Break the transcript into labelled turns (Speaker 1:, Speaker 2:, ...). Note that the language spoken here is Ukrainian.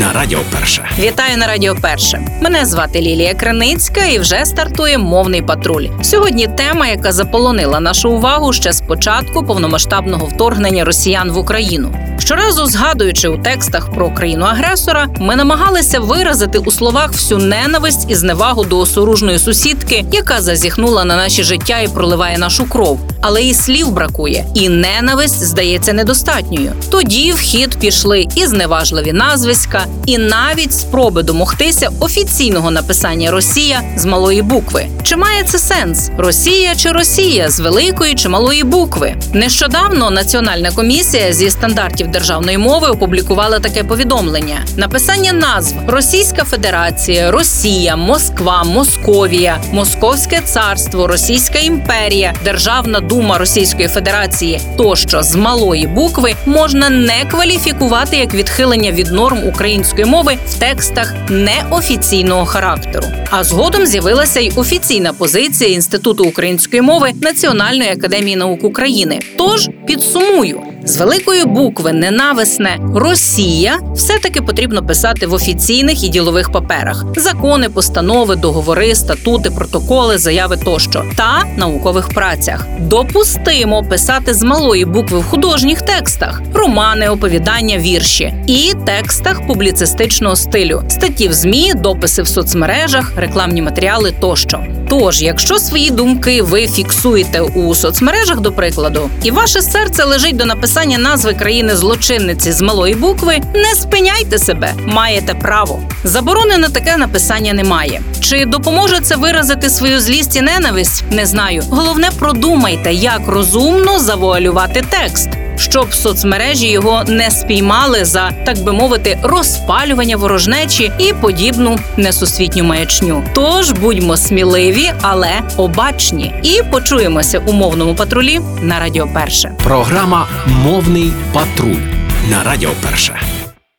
Speaker 1: на Радіо Перше.
Speaker 2: Вітаю на Радіо Перше. Мене звати Лілія Криницька і вже стартує мовний патруль. Сьогодні тема, яка заполонила нашу увагу ще з початку повномасштабного вторгнення росіян в Україну. Щоразу згадуючи у текстах про країну агресора, ми намагалися виразити у словах всю ненависть і зневагу до осоружної сусідки, яка зазіхнула на наші життя і проливає нашу кров. Але і слів бракує, і ненависть здається недостатньою. Тоді в хід пішли і зневажливі назвиська, і навіть спроби домогтися офіційного написання Росія з малої букви. Чи має це сенс? Росія чи Росія з великої чи малої букви? Нещодавно Національна комісія зі стандартів державної мови опублікувала таке повідомлення: написання назв Російська Федерація, Росія, Москва, Московія, Московське царство, Російська імперія, Державна дума Російської Федерації тощо з малої букви можна не кваліфікувати як відхилення від норм української мови в текстах неофіційного характеру. А згодом з'явилася й офіційна позиція Інституту української мови Національної академії наук України. Тож підсумую. З великої букви ненависне Росія все-таки потрібно писати в офіційних і ділових паперах: закони, постанови, договори, статути, протоколи, заяви тощо та наукових працях. Допустимо писати з малої букви в художніх текстах: романи, оповідання, вірші і текстах публіцистичного стилю, статті в змі, дописи в соцмережах, рекламні матеріали тощо. Тож, якщо свої думки ви фіксуєте у соцмережах, до прикладу, і ваше серце лежить до написання назви країни злочинниці з малої букви, не спиняйте себе, маєте право. Заборони на таке написання немає. Чи допоможе це виразити свою злість і ненависть? Не знаю. Головне, продумайте, як розумно завуалювати текст. Щоб соцмережі його не спіймали за так би мовити розпалювання ворожнечі і подібну несусвітню маячню. Тож будьмо сміливі, але обачні, і почуємося у мовному патрулі на Радіо Перше.
Speaker 1: Програма Мовний патруль на Радіо Перше.